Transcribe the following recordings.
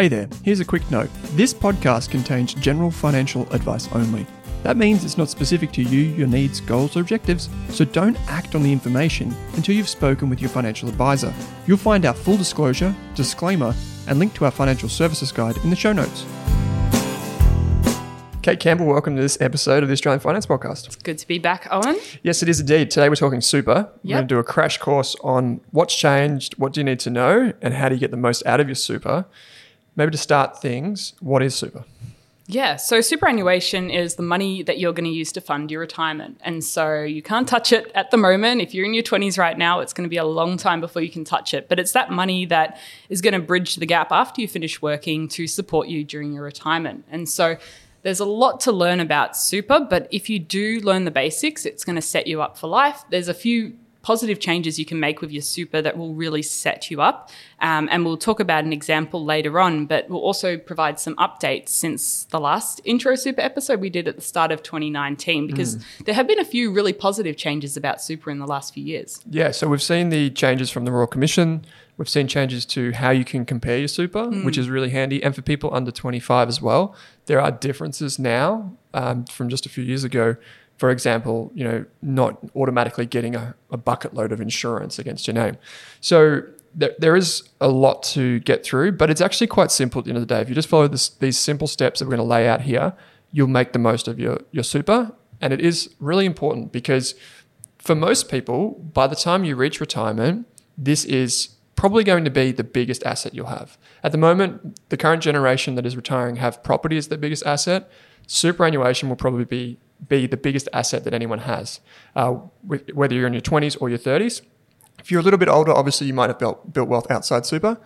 Hey there, here's a quick note. This podcast contains general financial advice only. That means it's not specific to you, your needs, goals, or objectives, so don't act on the information until you've spoken with your financial advisor. You'll find our full disclosure, disclaimer, and link to our financial services guide in the show notes. Kate Campbell, welcome to this episode of the Australian Finance Podcast. It's good to be back, Owen. Yes, it is indeed. Today we're talking super. We're going to do a crash course on what's changed, what do you need to know, and how do you get the most out of your super. Maybe to start things, what is super? Yeah, so superannuation is the money that you're going to use to fund your retirement. And so you can't touch it at the moment. If you're in your 20s right now, it's going to be a long time before you can touch it. But it's that money that is going to bridge the gap after you finish working to support you during your retirement. And so there's a lot to learn about super, but if you do learn the basics, it's going to set you up for life. There's a few positive changes you can make with your super that will really set you up. Um, and we'll talk about an example later on, but we'll also provide some updates since the last intro super episode we did at the start of 2019, because there have been a few really positive changes about super in the last few years. Yeah, so we've seen the changes from the Royal Commission. We've seen changes to how you can compare your super, which is really handy. And for people under 25 as well, there are differences now um, from just a few years ago. For example, you know, not automatically getting a, a bucket load of insurance against your name. So there, there is a lot to get through, but it's actually quite simple at the end of the day. If you just follow this, these simple steps that we're going to lay out here, you'll make the most of your, your super. And it is really important because for most people, by the time you reach retirement, this is probably going to be the biggest asset you'll have. At the moment, the current generation that is retiring have property as their biggest asset. Superannuation will probably be, be the biggest asset that anyone has, uh, whether you're in your 20s or your 30s. If you're a little bit older, obviously you might have built, built wealth outside super,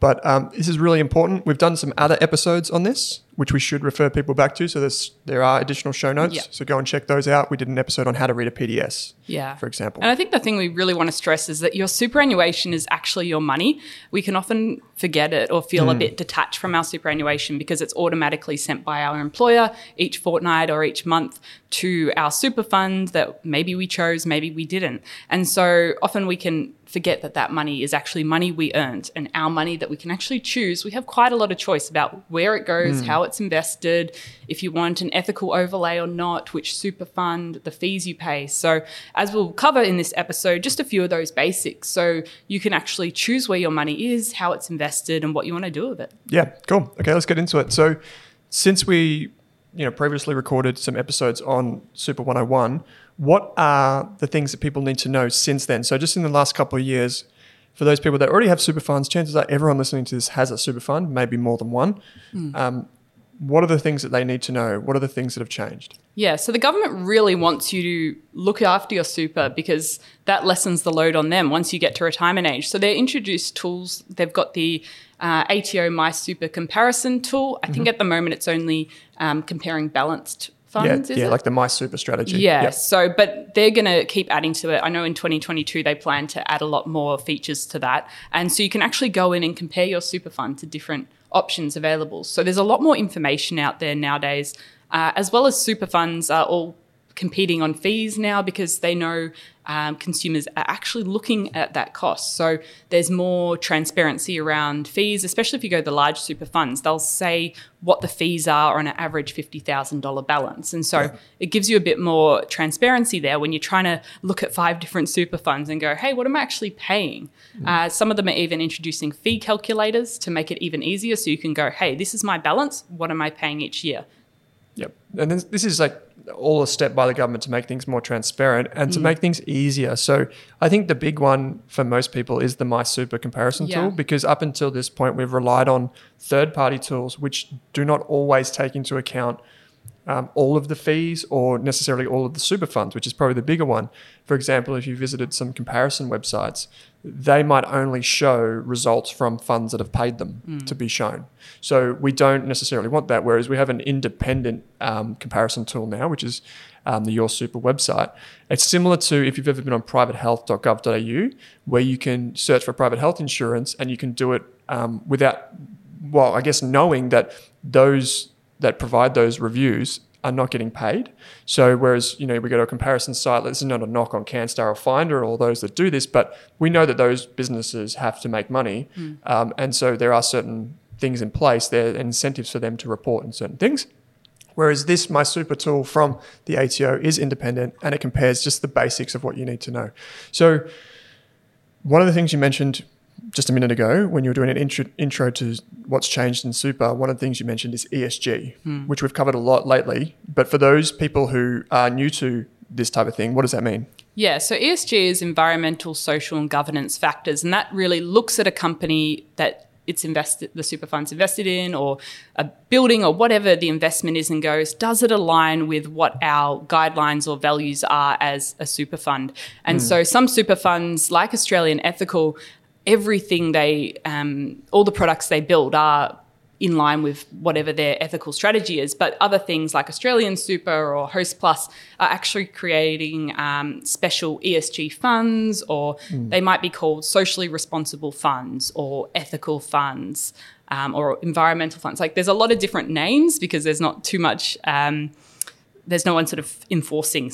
but um, this is really important. We've done some other episodes on this, which we should refer people back to. So there's, there are additional show notes. Yeah. So go and check those out. We did an episode on how to read a PDS, Yeah. for example. And I think the thing we really want to stress is that your superannuation is actually your money. We can often forget it or feel a hmm. bit detached from our superannuation because it's automatically sent by our employer each fortnight or each month to our super fund that maybe we chose, maybe we didn't. And so often we can forget that that money is actually money we earned and our money that we can actually choose. We have quite a lot of choice about where it goes, hmm. how it's invested, if you want an ethical overlay or not, which super fund, the fees you pay. So, as we'll cover in this episode, just a few of those basics. So, you can actually choose where your money is, how it's invested, and what you want to do with it. Yeah, cool. Okay, let's get into it. So, since we, you know, previously recorded some episodes on Super 101, what are the things that people need to know since then? So, just in the last couple of years, for those people that already have super funds, chances are everyone listening to this has a super fund, maybe more than one. Um, what are the things that they need to know? What are the things that have changed? Yeah, so the government really wants you to look after your super because that lessens the load on them once you get to retirement age. So they introduced tools. They've got the uh, ATO My Super comparison tool. I think at the moment it's only um, comparing balanced funds. yeah, yeah, like the My Super strategy. Yeah. Yep. So, but they're going to keep adding to it. I know in 2022 they plan to add a lot more features to that, and so you can actually go in and compare your super fund to different options available. So there's a lot more information out there nowadays, uh, as well as super funds are all competing on fees now because they know um, consumers are actually looking at that cost. So there's more transparency around fees, especially if you go to the large super funds. They'll say what the fees are on an average $50,000 balance. And so it gives you a bit more transparency there when you're trying to look at five different super funds and go, hey, what am I actually paying? Uh, some of them are even introducing fee calculators to make it even easier. So you can go, hey, this is my balance. What am I paying each year? Yep. And this is like all a step by the government to make things more transparent and to make things easier. So I think the big one for most people is the My Super comparison Yeah. tool because up until this point we've relied on third party tools which do not always take into account um, all of the fees or necessarily all of the super funds, which is probably the bigger one. For example, if you visited some comparison websites, they might only show results from funds that have paid them to be shown. So we don't necessarily want that. Whereas we have an independent um, comparison tool now, which is um, the Your Super website. It's similar to if you've ever been on privatehealth.gov.au, where you can search for private health insurance and you can do it um, without, well, I guess knowing that those that provide those reviews are not getting paid. So whereas you know we go to a comparison site, this is not a knock on CanStar or Finder or all those that do this, but we know that those businesses have to make money, um, and so there are certain things in place. There are incentives for them to report on certain things. Whereas this My Super tool from the ATO is independent and it compares just the basics of what you need to know. So one of the things you mentioned just a minute ago when you were doing an intro, intro to what's changed in super, one of the things you mentioned is ESG, Hmm. which we've covered a lot lately. But for those people who are new to this type of thing, what does that mean? Yeah, so ESG is environmental, social, and governance factors, and that really looks at a company that it's invested, the super fund's invested in, or a building, or whatever the investment is, and goes, does it align with what our guidelines or values are as a super fund? And so, some super funds, like Australian Ethical, everything they, um, all the products they build are in line with whatever their ethical strategy is. But other things like Australian Super or Hostplus are actually creating um, special ESG funds, or they might be called socially responsible funds or ethical funds. Um, or environmental funds. Like there's a lot of different names because there's not too much. Um, there's no one sort of enforcing.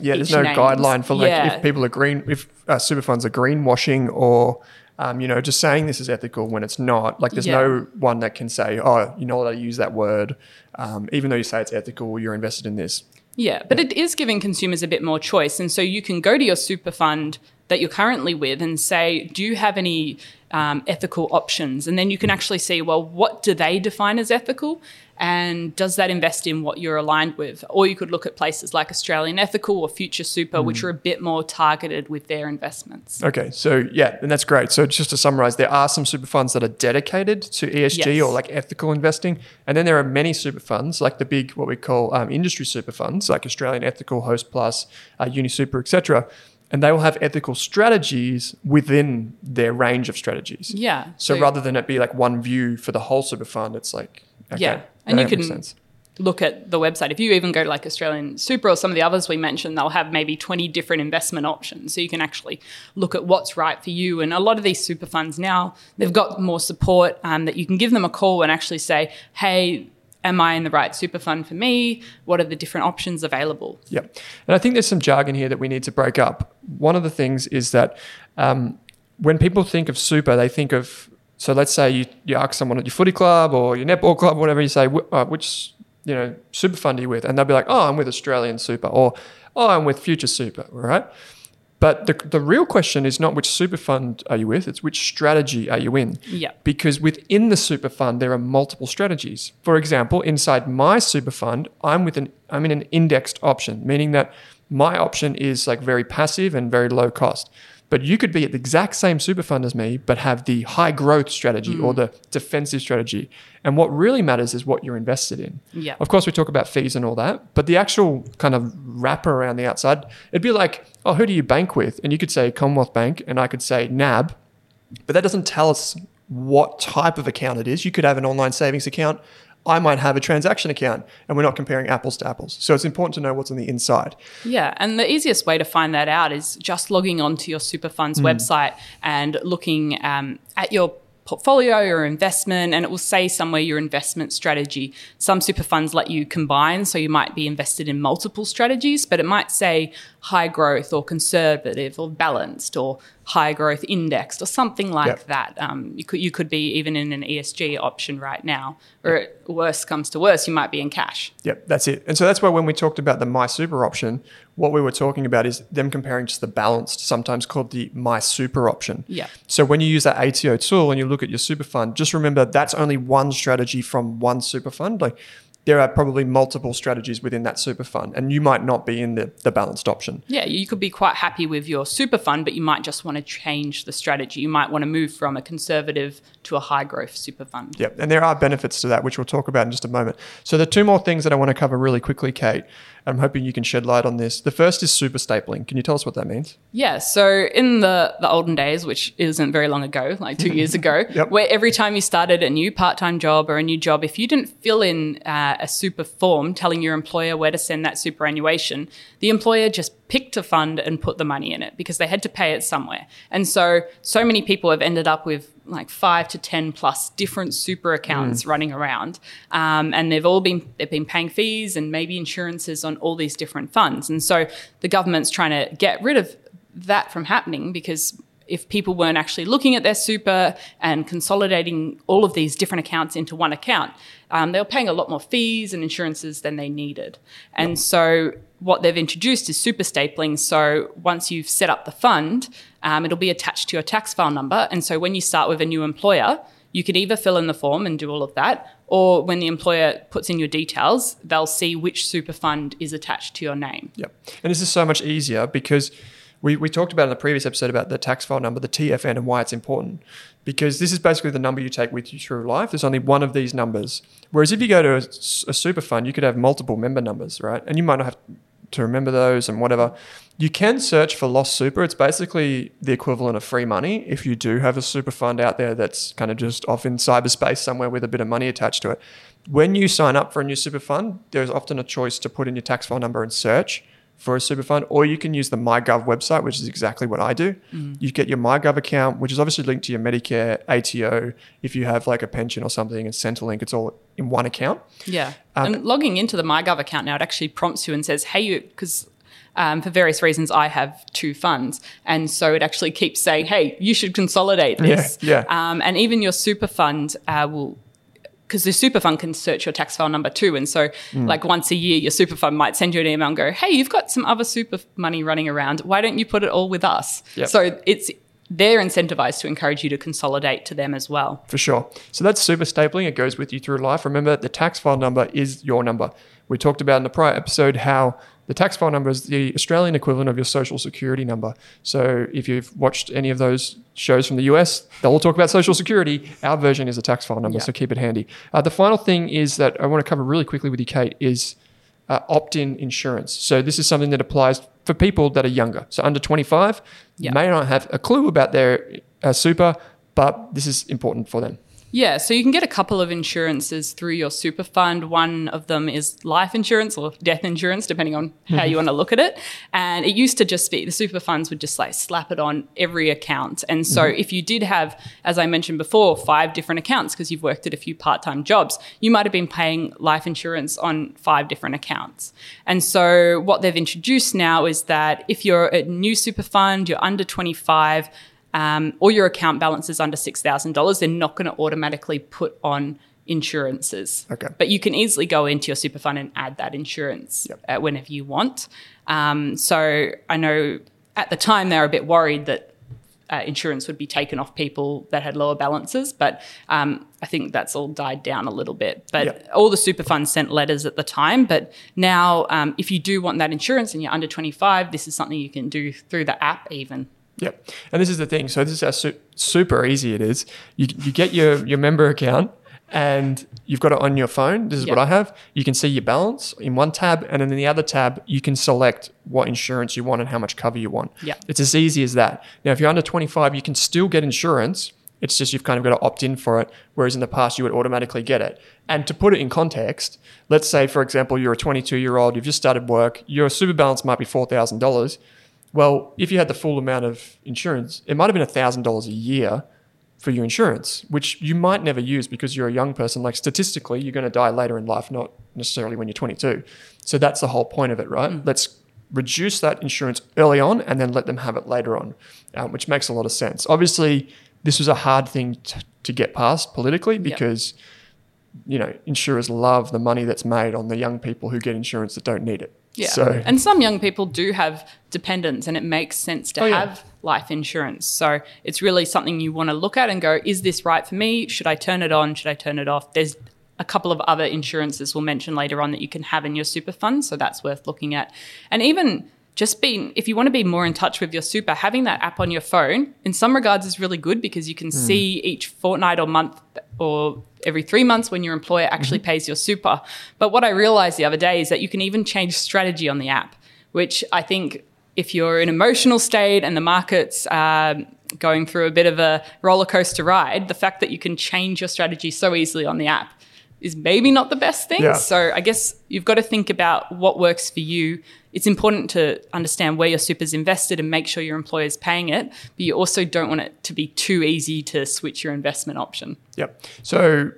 Yeah, there's no names. guideline for like Yeah. if people are green, if uh, super funds are greenwashing or, um, you know, just saying this is ethical when it's not. Like there's Yeah. no one that can say, oh, you're not allowed to use that word. Um, even though you say it's ethical, you're invested in this. Yeah, but it is giving consumers a bit more choice. And so you can go to your super fund that you're currently with and say, do you have any um, ethical options? And then you can actually see, well, what do they define as ethical? And does that invest in what you're aligned with? Or you could look at places like Australian Ethical or Future Super, which are a bit more targeted with their investments. Okay, so yeah, and that's great. So just to summarize, there are some super funds that are dedicated to ESG Yes. or like ethical investing, and then there are many super funds like the big what we call um, industry super funds like Australian Ethical, Hostplus, uh, UniSuper, etc. And they will have ethical strategies within their range of strategies. Yeah. So, rather than it be like one view for the whole super fund, it's like okay, Yeah, and you can- look at the website. If you even go to like Australian Super or some of the others we mentioned, they'll have maybe 20 different investment options. So you can actually look at what's right for you. And a lot of these super funds now, they've got more support um, that you can give them a call and actually say, hey, am I in the right super fund for me? What are the different options available? Yep. And I think there's some jargon here that we need to break up. One of the things is that um, when people think of super, they think of, so let's say you, you ask someone at your footy club or your netball club, whatever, you say, uh, which, you know, super fund are you with? And they'll be like, oh, I'm with Australian Super or, oh, I'm with Future Super, right? But the, the real question is not which super fund are you with, it's which strategy are you in Yeah. because within the super fund there are multiple strategies. For example, inside my super fund, I'm with an I'm in an indexed option, meaning that my option is like very passive and very low cost. But you could be at the exact same super fund as me, but have the high growth strategy or mm. the defensive strategy. And what really matters is what you're invested in. Yeah. Of course, we talk about fees and all that, but the actual kind of wrapper around the outside, it'd be like, oh, who do you bank with? And you could say Commonwealth Bank, and I could say NAB, but that doesn't tell us what type of account it is. You could have an online savings account. I might have a transaction account, and we're not comparing apples to apples. So it's important to know what's on the inside. Yeah, and the easiest way to find that out is just logging onto your super fund's website and looking um, at your portfolio or investment, and it will say somewhere your investment strategy. Some super funds let you combine, so you might be invested in multiple strategies, but it might say high growth or conservative or balanced or high growth indexed or something like Yep. that. Um, you could you could be even in an ESG option right now, or worst comes to worst, you might be in cash. Yep, that's it. And so that's why when we talked about the My Super option, what we were talking about is them comparing just the balanced, sometimes called the My Super option. Yeah. So when you use that ATO tool and you look at your super fund, just remember that's only one strategy from one super fund. Like there are probably multiple strategies within that super fund, and you might not be in the, the balanced option. Yeah, you could be quite happy with your super fund, but you might just want to change the strategy. You might want to move from a conservative to a high growth super fund. Yep. And there are benefits to that, which we'll talk about in just a moment. So the two more things that I want to cover really quickly, Kate. I'm hoping you can shed light on this. The first is super stapling. Can you tell us what that means? Yeah, so in the, the olden days, which isn't very long ago, like two years ago, Yep. where every time you started a new part time job or a new job, if you didn't fill in uh, a super form telling your employer where to send that superannuation, the employer just picked a fund and put the money in it because they had to pay it somewhere. And so, so many people have ended up with like five to 10 plus different super accounts running around. Um, and they've all been, they've been paying fees and maybe insurances on all these different funds. And so the government's trying to get rid of that from happening because if people weren't actually looking at their super and consolidating all of these different accounts into one account, um, they were paying a lot more fees and insurances than they needed. And so what they've introduced is super stapling. So once you've set up the fund, um, it'll be attached to your tax file number. And so when you start with a new employer, you could either fill in the form and do all of that, or when the employer puts in your details, they'll see which super fund is attached to your name. Yep. And this is so much easier because we, we talked about in the previous episode about the tax file number, the TFN, and why it's important. Because this is basically the number you take with you through life. There's only one of these numbers. Whereas if you go to a, a super fund, you could have multiple member numbers, right? And you might not have to remember those and whatever. You can search for lost super. It's basically the equivalent of free money if you do have a super fund out there that's kind of just off in cyberspace somewhere with a bit of money attached to it. When you sign up for a new super fund, there's often a choice to put in your tax file number and search for a super fund, or you can use the MyGov website, which is exactly what I do. Mm. You get your MyGov account, which is obviously linked to your Medicare, ATO. If you have like a pension or something, and Centrelink, it's all in one account. Yeah. Um, and logging into the MyGov account now, it actually prompts you and says, hey, you, because um, for various reasons, I have two funds. And so it actually keeps saying, hey, you should consolidate this. Yeah. yeah. Um, and even your super fund uh, will because the super fund can search your tax file number too. And so, mm. like once a year, your super fund might send you an email and go, "Hey, you've got some other super money running around. Why don't you put it all with us?" Yep. So it's they're incentivized to encourage you to consolidate to them as well. For sure. So that's super stapling. It goes with you through life. Remember, the tax file number is your number. We talked about in the prior episode how the tax file number is the Australian equivalent of your social security number. So if you've watched any of those shows from the US, they'll all talk about social security. Our version is a tax file number, yeah. so keep it handy. Uh, the final thing is that I want to cover really quickly with you, Kate, is uh, opt-in insurance. So this is something that applies for people that are younger, so under 25, yeah. may not have a clue about their uh, super, but this is important for them. Yeah, so you can get a couple of insurances through your super fund. One of them is life insurance or death insurance, depending on how mm-hmm. you want to look at it. And it used to just be the super funds would just like slap it on every account. And so mm-hmm. if you did have, as I mentioned before, five different accounts because you've worked at a few part time jobs, you might have been paying life insurance on five different accounts. And so what they've introduced now is that if you're a new super fund, you're under 25, um, or your account balance is under $6,000, they're not going to automatically put on insurances. Okay. But you can easily go into your super fund and add that insurance yep. uh, whenever you want. Um, so I know at the time they were a bit worried that uh, insurance would be taken off people that had lower balances, but um, I think that's all died down a little bit. But yep. all the super funds sent letters at the time. But now, um, if you do want that insurance and you're under 25, this is something you can do through the app even. Yep. And this is the thing. So this is how su- super easy it is. You, you get your, your member account and you've got it on your phone. This is yep. what I have. You can see your balance in one tab, and then in the other tab, you can select what insurance you want and how much cover you want. Yeah, it's as easy as that. Now, if you're under 25, you can still get insurance. It's just you've kind of got to opt in for it, whereas in the past you would automatically get it. And to put it in context, let's say, for example, you're a 22 year old, you've just started work, your super balance might be $4,000 well, if you had the full amount of insurance, it might have been $1,000 a year for your insurance, which you might never use because you're a young person. Like statistically, you're going to die later in life, not necessarily when you're 22. So that's the whole point of it, right? Mm. Let's reduce that insurance early on and then let them have it later on, um, which makes a lot of sense. Obviously, this was a hard thing to, to get past politically because. Yep you know, insurers love the money that's made on the young people who get insurance that don't need it. Yeah. So, and some young people do have dependents, and it makes sense to oh, have yeah. life insurance. So it's really something you want to look at and go, is this right for me? Should I turn it on? Should I turn it off? There's a couple of other insurances we'll mention later on that you can have in your super fund. So that's worth looking at. And even just being, if you want to be more in touch with your super, having that app on your phone in some regards is really good because you can mm. see each fortnight or month or every three months when your employer actually mm-hmm. pays your super. But what I realized the other day is that you can even change strategy on the app, which I think if you're in an emotional state and the market's um, going through a bit of a roller coaster ride, the fact that you can change your strategy so easily on the app is maybe not the best thing. Yeah. So I guess you've got to think about what works for you. It's important to understand where your super's invested and make sure your employer is paying it, but you also don't want it to be too easy to switch your investment option. Yep. So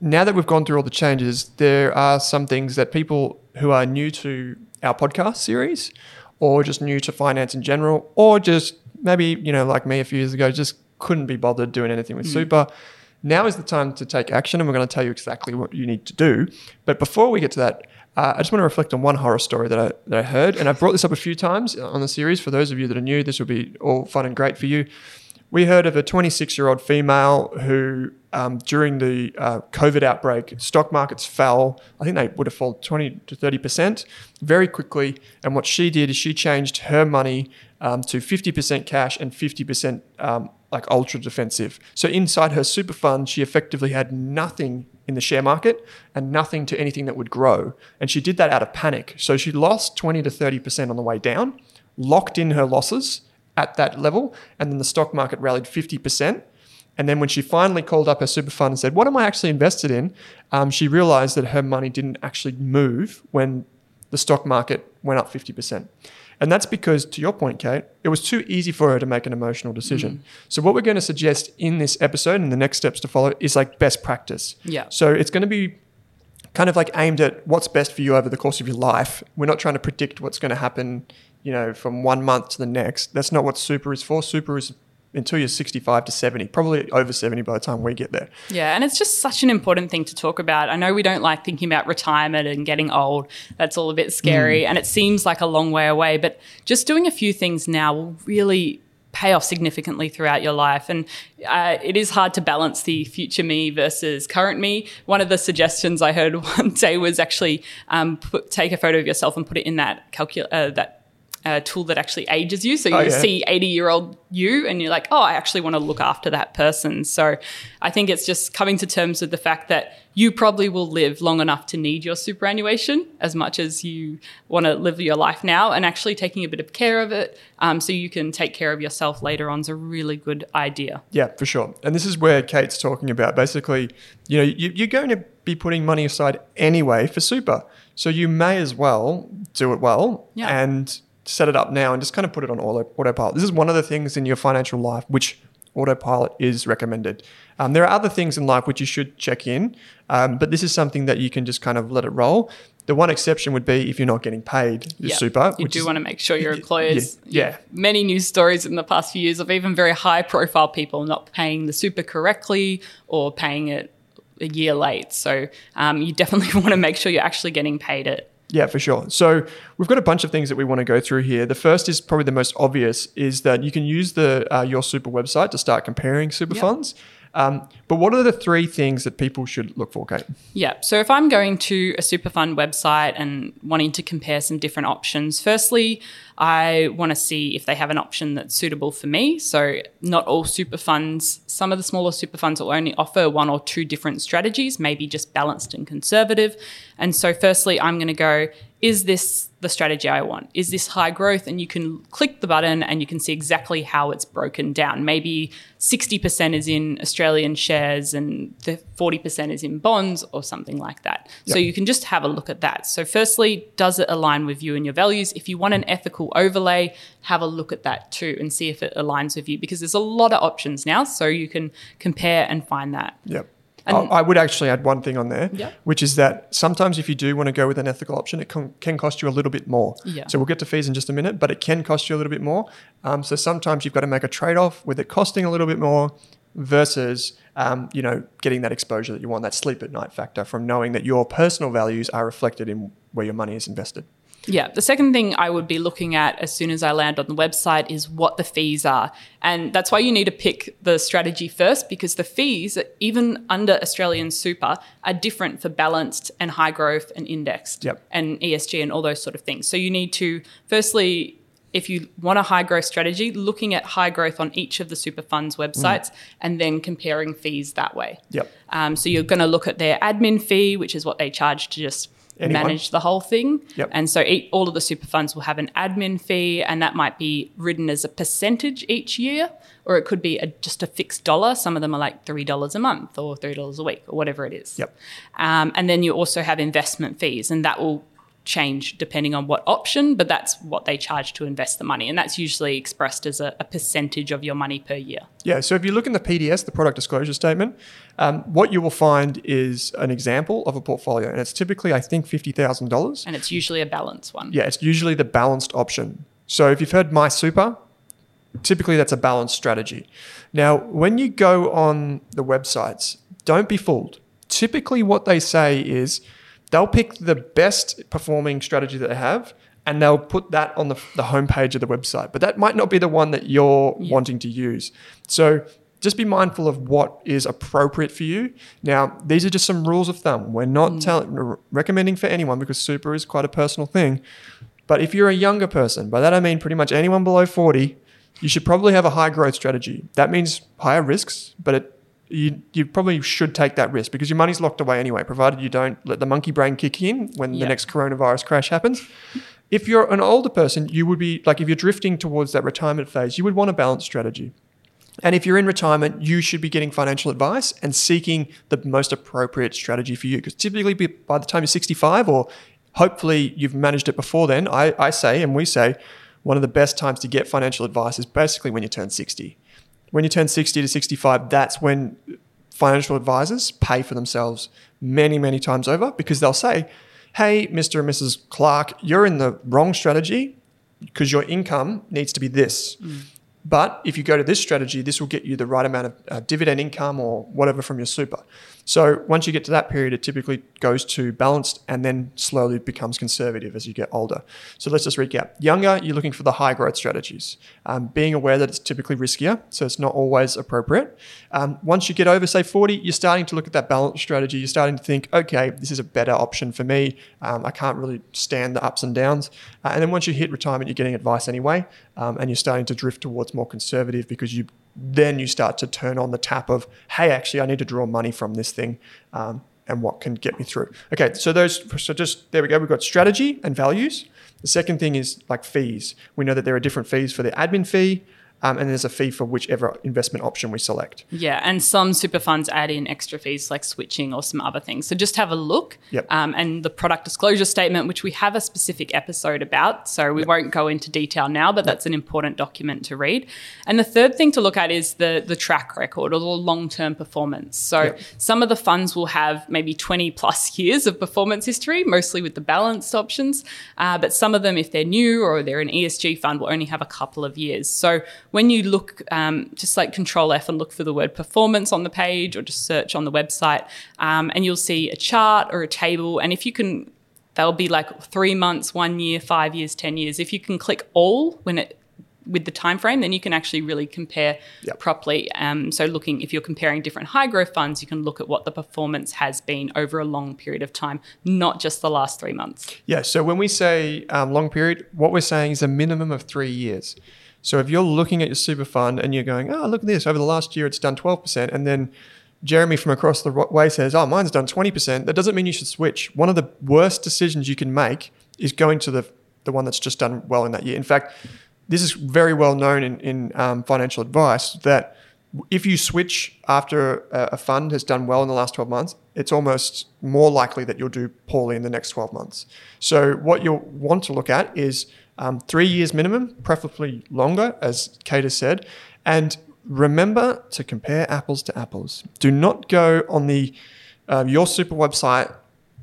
now that we've gone through all the changes, there are some things that people who are new to our podcast series or just new to finance in general or just maybe, you know, like me a few years ago, just couldn't be bothered doing anything with mm. super. Now is the time to take action, and we're going to tell you exactly what you need to do. But before we get to that, uh, I just want to reflect on one horror story that I, that I heard, and I've brought this up a few times on the series. For those of you that are new, this will be all fun and great for you. We heard of a 26 year old female who, um, during the uh, COVID outbreak, stock markets fell. I think they would have fallen 20 to 30% very quickly. And what she did is she changed her money um, to 50% cash and 50% um, like ultra defensive. So inside her super fund, she effectively had nothing in the share market and nothing to anything that would grow. And she did that out of panic. So she lost 20 to 30% on the way down, locked in her losses at that level, and then the stock market rallied 50%. And then when she finally called up her super fund and said, What am I actually invested in? Um, she realized that her money didn't actually move when the stock market went up 50%. And that's because, to your point, Kate, it was too easy for her to make an emotional decision. Mm. So, what we're going to suggest in this episode and the next steps to follow is like best practice. Yeah. So, it's going to be kind of like aimed at what's best for you over the course of your life. We're not trying to predict what's going to happen, you know, from one month to the next. That's not what super is for. Super is until you're 65 to 70, probably over 70 by the time we get there. Yeah, and it's just such an important thing to talk about. I know we don't like thinking about retirement and getting old. That's all a bit scary mm. and it seems like a long way away, but just doing a few things now will really pay off significantly throughout your life. And uh, it is hard to balance the future me versus current me. One of the suggestions I heard one day was actually um, put, take a photo of yourself and put it in that calcul- uh, that a tool that actually ages you. So you oh, yeah. see 80 year old you and you're like, oh, I actually want to look after that person. So I think it's just coming to terms with the fact that you probably will live long enough to need your superannuation as much as you want to live your life now and actually taking a bit of care of it um, so you can take care of yourself later on is a really good idea. Yeah, for sure. And this is where Kate's talking about basically, you know, you, you're going to be putting money aside anyway for super. So you may as well do it well yeah. and set it up now and just kind of put it on auto, autopilot. This is one of the things in your financial life which autopilot is recommended. Um, there are other things in life which you should check in, um, but this is something that you can just kind of let it roll. The one exception would be if you're not getting paid yeah. super. You do is, want to make sure your employers. Yeah, yeah. Many news stories in the past few years of even very high profile people not paying the super correctly or paying it a year late. So um, you definitely want to make sure you're actually getting paid it yeah, for sure. So we've got a bunch of things that we want to go through here. The first is probably the most obvious is that you can use the uh, Your Super website to start comparing super yep. funds. Um, but what are the three things that people should look for, Kate? Yeah. So if I'm going to a super fund website and wanting to compare some different options, firstly, I want to see if they have an option that's suitable for me. So not all super funds, some of the smaller super funds will only offer one or two different strategies, maybe just balanced and conservative. And so firstly, I'm going to go, is this the strategy I want? Is this high growth? And you can click the button and you can see exactly how it's broken down. Maybe 60% is in Australian shares and the 40% is in bonds or something like that. Yep. So you can just have a look at that. So, firstly, does it align with you and your values? If you want an ethical overlay, have a look at that too and see if it aligns with you because there's a lot of options now. So you can compare and find that. Yep. And I would actually add one thing on there, yeah. which is that sometimes if you do want to go with an ethical option, it can, can cost you a little bit more. Yeah. So we'll get to fees in just a minute, but it can cost you a little bit more. Um, so sometimes you've got to make a trade off with it costing a little bit more versus um, you know getting that exposure that you want, that sleep at night factor from knowing that your personal values are reflected in where your money is invested. Yeah. The second thing I would be looking at as soon as I land on the website is what the fees are. And that's why you need to pick the strategy first because the fees, even under Australian super, are different for balanced and high growth and indexed yep. and ESG and all those sort of things. So you need to firstly if you want a high growth strategy, looking at high growth on each of the super funds websites mm. and then comparing fees that way. Yep. Um, so you're going to look at their admin fee, which is what they charge to just Anyone? manage the whole thing. Yep. And so all of the super funds will have an admin fee, and that might be written as a percentage each year, or it could be a, just a fixed dollar. Some of them are like $3 a month or $3 a week or whatever it is. Yep. Um, and then you also have investment fees, and that will change depending on what option, but that's what they charge to invest the money. And that's usually expressed as a, a percentage of your money per year. Yeah. So if you look in the PDS, the product disclosure statement, um, what you will find is an example of a portfolio. And it's typically, I think, $50,000. And it's usually a balanced one. Yeah. It's usually the balanced option. So if you've heard My Super, typically that's a balanced strategy. Now, when you go on the websites, don't be fooled. Typically, what they say is they'll pick the best performing strategy that they have and they'll put that on the, the homepage of the website. But that might not be the one that you're yeah. wanting to use. So just be mindful of what is appropriate for you. Now, these are just some rules of thumb. We're not mm. telling, recommending for anyone because super is quite a personal thing. But if you're a younger person, by that I mean pretty much anyone below 40, you should probably have a high growth strategy. That means higher risks, but it you, you probably should take that risk because your money's locked away anyway, provided you don't let the monkey brain kick in when yeah. the next coronavirus crash happens. If you're an older person, you would be like, if you're drifting towards that retirement phase, you would want a balanced strategy. And if you're in retirement, you should be getting financial advice and seeking the most appropriate strategy for you. Because typically, by the time you're 65, or hopefully you've managed it before then, I, I say, and we say, one of the best times to get financial advice is basically when you turn 60 when you turn 60 to 65, that's when financial advisors pay for themselves many, many times over because they'll say, hey, Mr. and Mrs. Clark, you're in the wrong strategy because your income needs to be this. Mm. But if you go to this strategy, this will get you the right amount of uh, dividend income or whatever from your super. So once you get to that period, it typically goes to balanced and then slowly becomes conservative as you get older. So let's just recap. Younger, you're looking for the high growth strategies, um, being aware that it's typically riskier, so it's not always appropriate. Um, once you get over, say, 40, you're starting to look at that balanced strategy. You're starting to think, okay, this is a better option for me. Um, I can't really stand the ups and downs. Uh, and then once you hit retirement, you're getting advice anyway, um, and you're starting to drift towards more conservative because you then you start to turn on the tap of, hey, actually, I need to draw money from this thing. Um, and what can get me through. Okay, so those, so just there we go. We've got strategy and values. The second thing is like fees. We know that there are different fees for the admin fee, um, and there's a fee for whichever investment option we select. Yeah, and some super funds add in extra fees like switching or some other things. So just have a look. Yep. Um, and the product disclosure statement, which we have a specific episode about, so we yep. won't go into detail now, but yep. that's an important document to read. And the third thing to look at is the the track record or the long term performance. So some of the funds will have maybe 20 plus years of performance history, mostly with the balanced options, uh, but some of them, if they're new or they're an ESG fund, will only have a couple of years. So when you look, um, just like Control F and look for the word performance on the page or just search on the website, um, and you'll see a chart or a table. And if you can, they'll be like three months, one year, five years, 10 years. If you can click all when it with the time frame, then you can actually really compare yep. properly. Um, so, looking if you're comparing different high growth funds, you can look at what the performance has been over a long period of time, not just the last three months. Yeah. So when we say um, long period, what we're saying is a minimum of three years. So if you're looking at your super fund and you're going, oh, look at this, over the last year it's done 12%, and then Jeremy from across the way says, oh, mine's done 20%, that doesn't mean you should switch. One of the worst decisions you can make is going to the, the one that's just done well in that year. In fact, this is very well known in, in um, financial advice that if you switch after a, a, fund has done well in the last 12 months, it's almost more likely that you'll do poorly in the next 12 months. So, what you'll want to look at is um, three years minimum, preferably longer, as Kate has said. And remember to compare apples to apples. Do not go on the uh, Your Super website,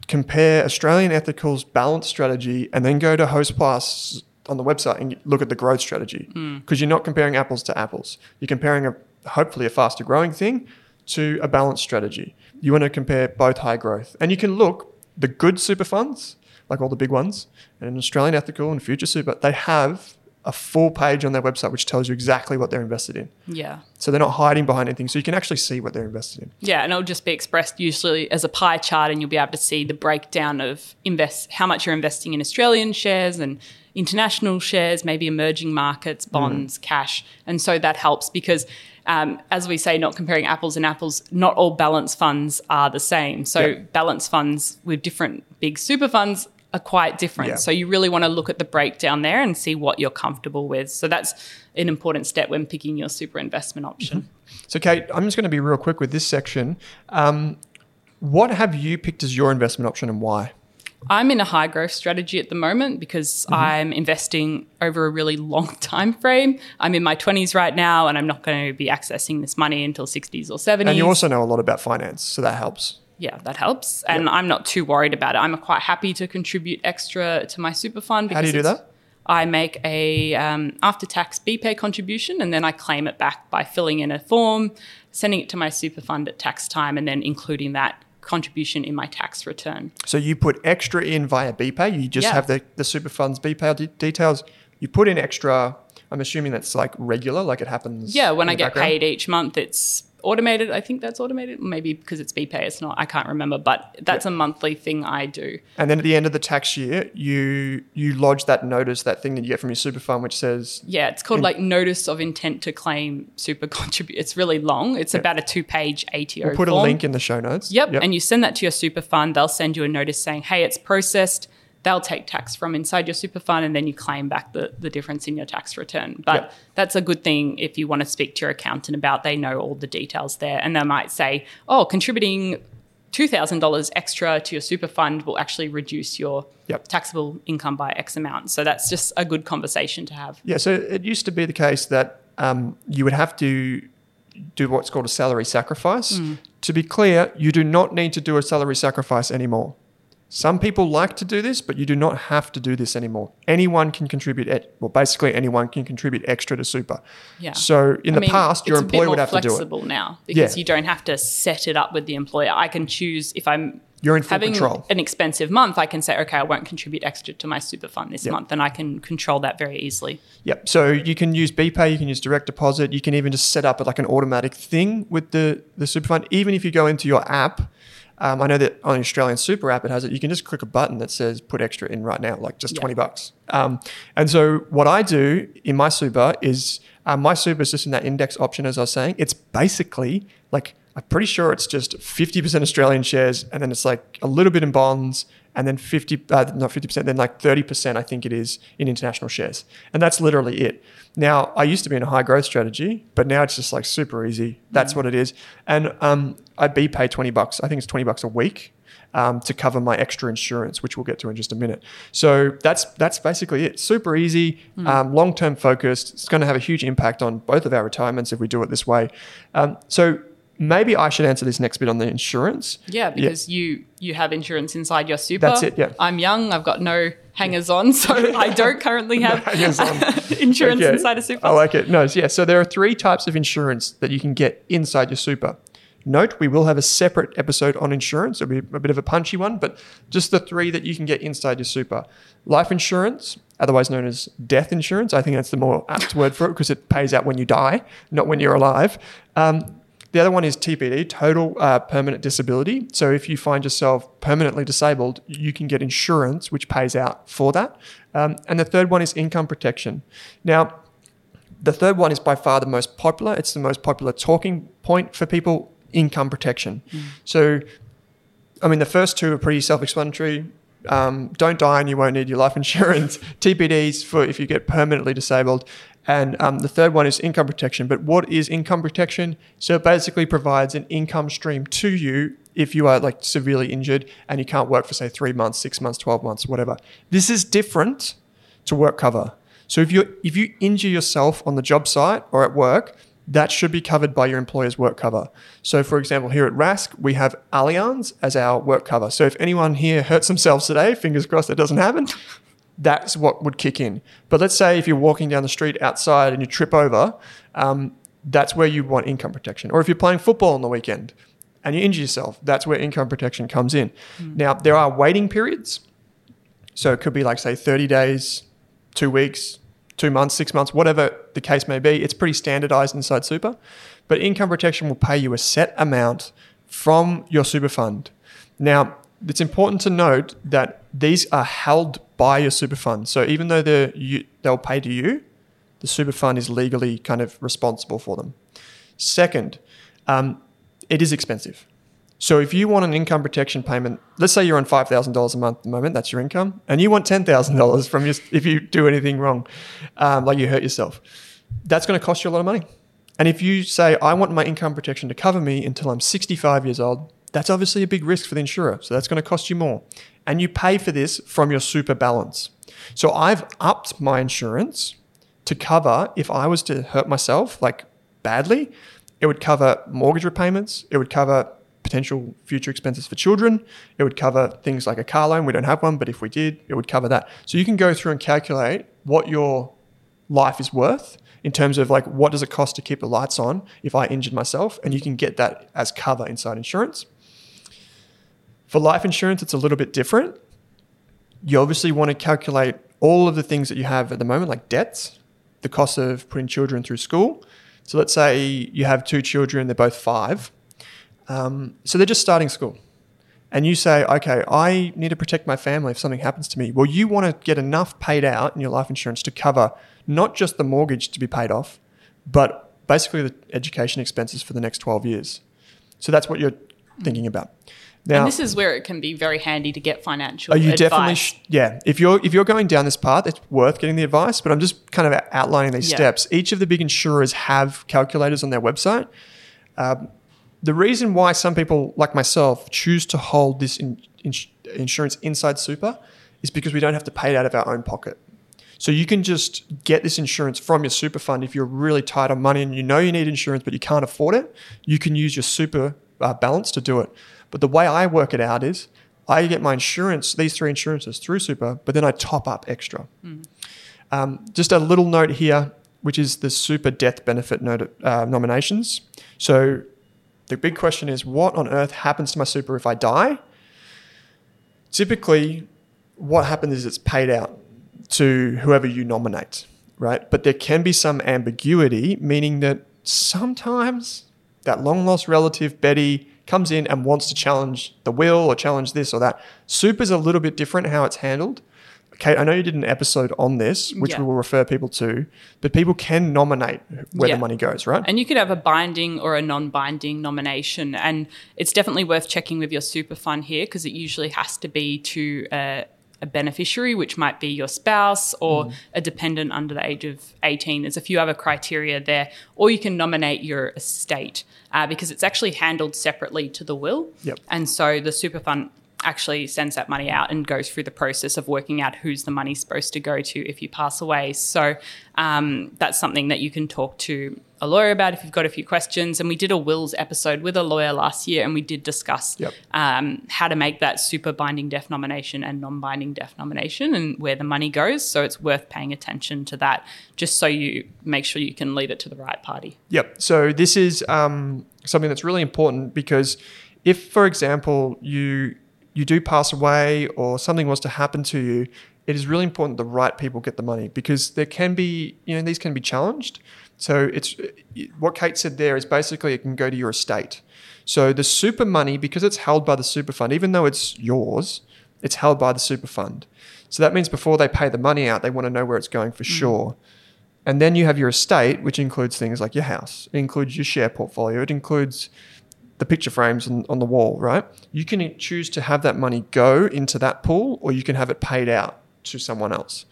compare Australian Ethical's balance strategy, and then go to Hostplus on the website and look at the growth strategy because hmm. mm. you're not comparing apples to apples. You're comparing a hopefully a faster growing thing to a balanced strategy. You want to compare both high growth, and you can look the good super funds like all the big ones, and Australian Ethical and Future Super, they have a full page on their website which tells you exactly what they're invested in. Yeah. So they're not hiding behind anything. So you can actually see what they're invested in. Yeah, and it'll just be expressed usually as a pie chart, and you'll be able to see the breakdown of invest how much you're investing in Australian shares and international shares, maybe emerging markets, bonds, mm. cash, and so that helps because. Um, as we say, not comparing apples and apples, not all balance funds are the same. So, yep. balance funds with different big super funds are quite different. Yeah. So you really want to look at the breakdown there and see what you're comfortable with. So that's an important step when picking your super investment option. Mm-hmm. So Kate, I'm just going to be real quick with this section. Um, what have you picked as your investment option and why? I'm in a high growth strategy at the moment because mm-hmm. I'm investing over a really long time frame. I'm in my 20s right now and I'm not going to be accessing this money until 60s or 70s. And you also know a lot about finance, so that helps yeah, that helps. And yep. I'm not too worried about it. I'm quite happy to contribute extra to my super fund. How do you do that? I make a um, after-tax BPay contribution, and then I claim it back by filling in a form, sending it to my super fund at tax time, and then including that contribution in my tax return. So you put extra in via BPay. You just Yeah. have the, the super funds BPay de- details. You put in extra. I'm assuming that's like regular, like it happens. Yeah, when I get background. paid each month, it's automated. I think that's automated. Maybe because it's BPay, it's not. I can't remember, but that's a monthly thing I do. And then at the end of the tax year, you you lodge that notice, that thing that you get from your super fund, which says Yeah, it's called like notice of intent to claim super contribute. It's really long. It's about a two-page ATO. we'll put a link in the show notes. Yep. And you send that to your super fund. They'll send you a notice saying, hey, it's processed. They'll take tax from inside your super fund and then you claim back the, the difference in your tax return. But Yep. that's a good thing if you want to speak to your accountant about. They know all the details there. And they might say, oh, contributing $2,000 extra to your super fund will actually reduce your Yep. taxable income by X amount. So that's just a good conversation to have. Yeah, so it used to be the case that um, you would have to do what's called a salary sacrifice. Hmm. To be clear, you do not need to do a salary sacrifice anymore. Some people like to do this, but you do not have to do this anymore. Anyone can contribute, e- well, basically anyone can contribute extra to super. Yeah. So in I the mean, past, your it's a bit employer would have to do it. flexible now because Yeah. you don't have to set it up with the employer. I can choose if I'm You're in full having control. an expensive month, I can say, okay, I won't contribute extra to my super fund this Yeah. month, and I can control that very easily. Yep. So you can use BPay, you can use direct deposit, you can even just set up like an automatic thing with the, the super fund. Even if you go into your app, um, I know that on the Australian Super app it has it. You can just click a button that says put extra in right now, like just Yeah. twenty bucks. Um, and so what I do in my super is uh, my super is just in that index option, as I was saying. It's basically like I'm pretty sure it's just fifty percent Australian shares, and then it's like a little bit in bonds, and then 50 uh, not 50% then like 30% i think it is in international shares and that's literally it now i used to be in a high growth strategy but now it's just like super easy that's what it is and um, i BPay 20 bucks i think it's 20 bucks a week um, to cover my extra insurance which we'll get to in just a minute so that's that's basically it super easy um, long-term focused it's going to have a huge impact on both of our retirements if we do it this way um, so maybe i should answer this next bit on the insurance Yeah, because you you have insurance inside your super. That's it, yeah. I'm young. I've got no hangers on, so I don't currently have hangers-on. insurance Okay. inside a super. I like it. No, yeah. So there are three types of insurance that you can get inside your super. Note, we will have a separate episode on insurance. It'll be a bit of a punchy one, but just the three that you can get inside your super. Life insurance, otherwise known as death insurance. I think that's the more apt word for it because it pays out when you die, not when you're alive. Um, the other one is TPD, total uh, permanent disability. So if you find yourself permanently disabled, you can get insurance which pays out for that. Um, and the third one is income protection. Now, the third one is by far the most popular. It's the most popular talking point for people income protection. So, I mean, the first two are pretty self explanatory. Um, don't die and you won't need your life insurance. TPDs for if you get permanently disabled. And um, the third one is income protection. But what is income protection? So it basically provides an income stream to you if you are like severely injured and you can't work for say three months, six months, 12 months, whatever. This is different to work cover. So if you if you injure yourself on the job site or at work, that should be covered by your employer's work cover. So for example, here at Rask, we have Allianz as our work cover. So if anyone here hurts themselves today, fingers crossed that doesn't happen, that's what would kick in. But let's say if you're walking down the street outside and you trip over, um, that's where you want income protection. Or if you're playing football on the weekend and you injure yourself, that's where income protection comes in. Now, there are waiting periods. So it could be like, say, 30 days, two weeks, two months, six months, whatever the case may be. It's pretty standardized inside super. But income protection will pay you a set amount from your super fund. Now, it's important to note that these are held by your super fund. So even though they're, you, they'll pay to you, the super fund is legally kind of responsible for them. Second, um, it is expensive. So if you want an income protection payment, let's say you're on five thousand dollars a month at the moment, that's your income, and you want ten thousand dollars from your if you do anything wrong, um, like you hurt yourself, that's going to cost you a lot of money. And if you say I want my income protection to cover me until I'm 65 years old, that's obviously a big risk for the insurer. So that's going to cost you more, and you pay for this from your super balance. So I've upped my insurance to cover if I was to hurt myself like badly, it would cover mortgage repayments, it would cover potential future expenses for children, it would cover things like a car loan. We don't have one, but if we did, it would cover that. So you can go through and calculate what your life is worth in terms of like what does it cost to keep the lights on if I injured myself, and you can get that as cover inside insurance. For life insurance, it's a little bit different. You obviously want to calculate all of the things that you have at the moment, like debts, the cost of putting children through school. So let's say you have two children, they're both five. Um, so they're just starting school. And you say, okay, I need to protect my family if something happens to me. Well, you want to get enough paid out in your life insurance to cover not just the mortgage to be paid off, but basically the education expenses for the next 12 years. So that's what you're thinking about. Now, and this is where it can be very handy to get financial are you advice. definitely sh- yeah if you're if you're going down this path it's worth getting the advice but i'm just kind of outlining these yeah. steps each of the big insurers have calculators on their website um, the reason why some people like myself choose to hold this in, in, insurance inside super is because we don't have to pay it out of our own pocket. So you can just get this insurance from your super fund if you're really tight on money and you know you need insurance but you can't afford it. You can use your super uh, balance to do it. But the way I work it out is I get my insurance, these three insurances through super, but then I top up extra. Mm. Um, just a little note here, which is the super death benefit note, uh, nominations. So the big question is what on earth happens to my super if I die? Typically, what happens is it's paid out to whoever you nominate, right? But there can be some ambiguity, meaning that sometimes that long lost relative, Betty, comes in and wants to challenge the will or challenge this or that. Super is a little bit different how it's handled. Kate, I know you did an episode on this, which yeah. we will refer people to, but people can nominate where yeah. the money goes, right? And you could have a binding or a non binding nomination. And it's definitely worth checking with your super fund here because it usually has to be to a, a beneficiary, which might be your spouse or mm. a dependent under the age of 18. There's a few other criteria there. Or you can nominate your estate uh, because it's actually handled separately to the will. Yep. And so the super fund actually sends that money out and goes through the process of working out who's the money supposed to go to if you pass away. So um, that's something that you can talk to a lawyer about if you've got a few questions. And we did a wills episode with a lawyer last year, and we did discuss yep. um, how to make that super binding death nomination and non binding death nomination and where the money goes. So it's worth paying attention to that just so you make sure you can leave it to the right party. Yep. So this is um, something that's really important because if, for example, you you do pass away or something was to happen to you, it is really important the right people get the money because there can be, you know, these can be challenged. So it's what Kate said there is basically it can go to your estate. So the super money, because it's held by the super fund, even though it's yours, it's held by the super fund. So that means before they pay the money out, they want to know where it's going for mm. sure. And then you have your estate, which includes things like your house, it includes your share portfolio, it includes the picture frames on, on the wall, right? You can choose to have that money go into that pool or you can have it paid out to someone else.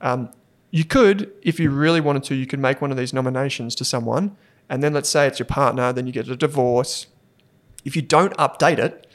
Um, you could, if you really wanted to, you could make one of these nominations to someone, and then let's say it's your partner, then you get a divorce. If you don't update it,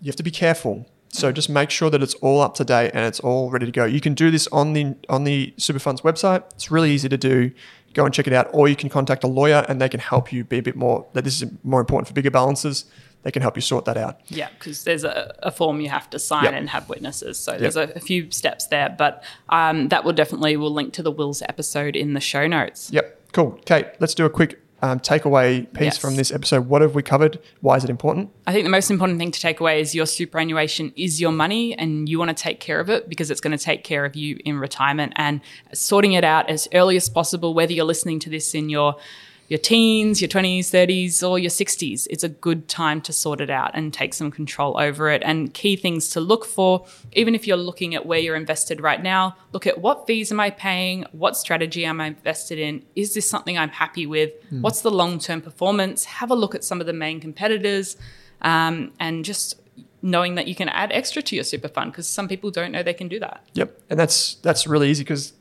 you have to be careful. So just make sure that it's all up to date and it's all ready to go. You can do this on the on the Superfunds website. It's really easy to do go and check it out. Or you can contact a lawyer and they can help you be a bit more, that this is more important for bigger balances. They can help you sort that out. Yeah, because there's a, a, form you have to sign yep. and have witnesses. So there's yep. a, a, few steps there, but um, that will definitely, we'll link to the wills episode in the show notes. Yep, cool. Kate, let's do a quick um, takeaway piece yes. from this episode? What have we covered? Why is it important? I think the most important thing to take away is your superannuation is your money and you want to take care of it because it's going to take care of you in retirement and sorting it out as early as possible, whether you're listening to this in your your teens, your 20s, 30s, or your 60s. It's a good time to sort it out and take some control over it. And key things to look for, even if you're looking at where you're invested right now, look at what fees am I paying? What strategy am I invested in? Is this something I'm happy with? Mm. What's the long term performance? Have a look at some of the main competitors um, and just knowing that you can add extra to your super fund because some people don't know they can do that. Yep. And that's that's really easy because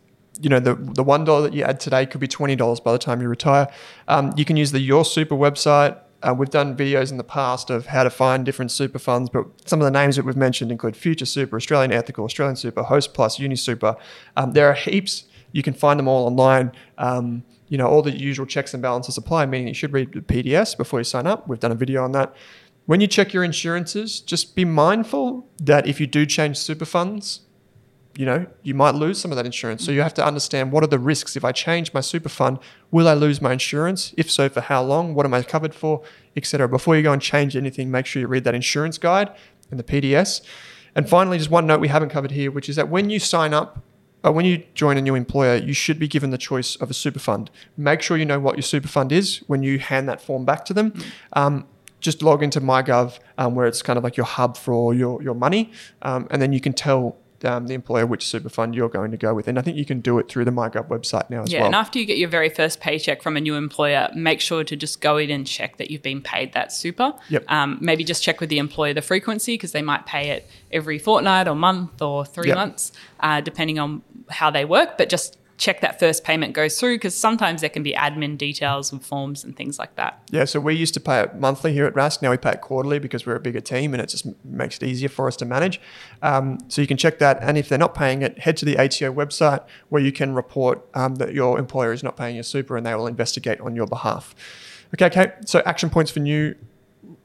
you know the the one dollar that you add today could be twenty dollars by the time you retire. Um, you can use the Your Super website. Uh, we've done videos in the past of how to find different super funds, but some of the names that we've mentioned include Future Super, Australian Ethical, Australian Super, Hostplus, UniSuper. Um, there are heaps. You can find them all online. Um, you know, all the usual checks and balances apply, meaning you should read the PDS before you sign up. We've done a video on that. When you check your insurances, just be mindful that if you do change super funds, you know, you might lose some of that insurance. So you have to understand what are the risks. If I change my super fund, will I lose my insurance? If so, for how long? What am I covered for? Etc. Before you go and change anything, make sure you read that insurance guide and the PDS. And finally, just one note we haven't covered here, which is that when you sign up, uh, when you join a new employer, you should be given the choice of a super fund. Make sure you know what your super fund is when you hand that form back to them. Um, just log into MyGov, um, where it's kind of like your hub for your, your money, um, and then you can tell um, the employer which super fund you're going to go with. And I think you can do it through the MyGov website now as yeah, well. Yeah, and after you get your very first paycheck from a new employer, make sure to just go in and check that you've been paid that super. Yep. Um, maybe just check with the employer the frequency because they might pay it every fortnight or month or three Yep. months, uh, depending on how they work. But just check that first payment goes through because sometimes there can be admin details and forms and things like that. Yeah, so we used to pay it monthly here at Rask. Now we pay it quarterly because we're a bigger team and it just makes it easier for us to manage. Um, so you can check that. And if they're not paying it, head to the ATO website where you can report um, that your employer is not paying your super and they will investigate on your behalf. Okay, Kate. So action points for new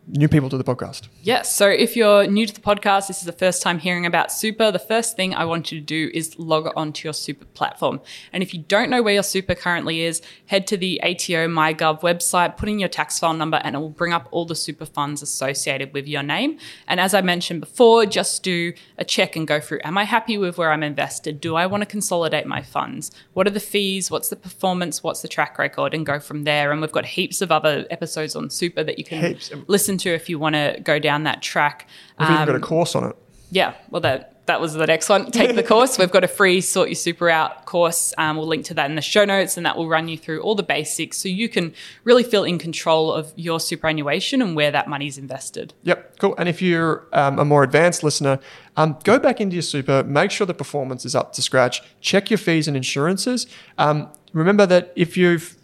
new people to the podcast. Yes. So if you're new to the podcast, this is the first time hearing about Super, the first thing I want you to do is log on to your Super platform. And if you don't know where your Super currently is, head to the ATO MyGov website, put in your tax file number, and it will bring up all the super funds associated with your name. And as I mentioned before, just do a check and go through Am I happy with where I'm invested? Do I want to consolidate my funds? What are the fees? What's the performance? What's the track record? And go from there. And we've got heaps of other episodes on Super that you can Heaps. listen to if you want to go down that track. We've even got a Um, course on it. yeah, well, that that was the next one. Take the course. We've got a free Sort Your Super Out course. Um, we'll link to that in the show notes, and that will run you through all the basics so you can really feel in control of your superannuation and where that money's invested. Yep, cool. And if you're um, a more advanced listener, um, go back into your super, make sure the performance is up to scratch, check your fees and insurances. Um, remember that if you've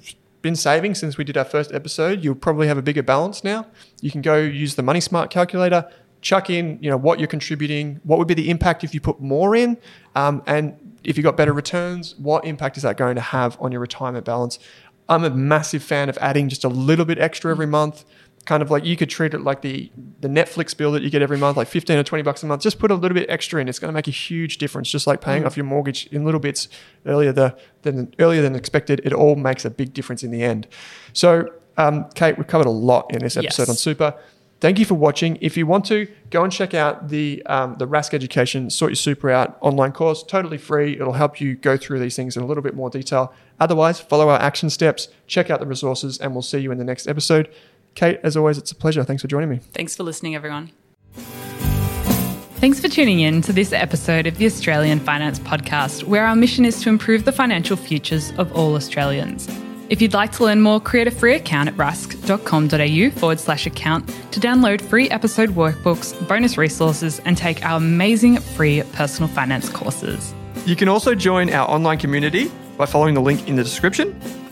been saving since we did our first episode, you'll probably have a bigger balance now. You can go use the Money Smart calculator, chuck in, you know, what you're contributing, what would be the impact if you put more in, um, and if you got better returns, what impact is that going to have on your retirement balance? I'm a massive fan of adding just a little bit extra every month. Kind of like you could treat it like the the Netflix bill that you get every month, like 15 or 20 bucks a month. Just put a little bit extra in. It's going to make a huge difference. Just like paying off your mortgage in little bits earlier the, than earlier than expected. It all makes a big difference in the end. So, um, Kate, we've covered a lot in this episode Yes. on super. Thank you for watching. If you want to, go and check out the um, the Rask Education Sort Your Super Out online course. Totally free. It'll help you go through these things in a little bit more detail. Otherwise, follow our action steps, check out the resources, and we'll see you in the next episode. Kate, as always, it's a pleasure. Thanks for joining me. Thanks for listening, everyone. Thanks for tuning in to this episode of the Australian Finance Podcast, where our mission is to improve the financial futures of all Australians. If you'd like to learn more, create a free account at rask.com.au forward slash account to download free episode workbooks, bonus resources, and take our amazing free personal finance courses. You can also join our online community by following the link in the description.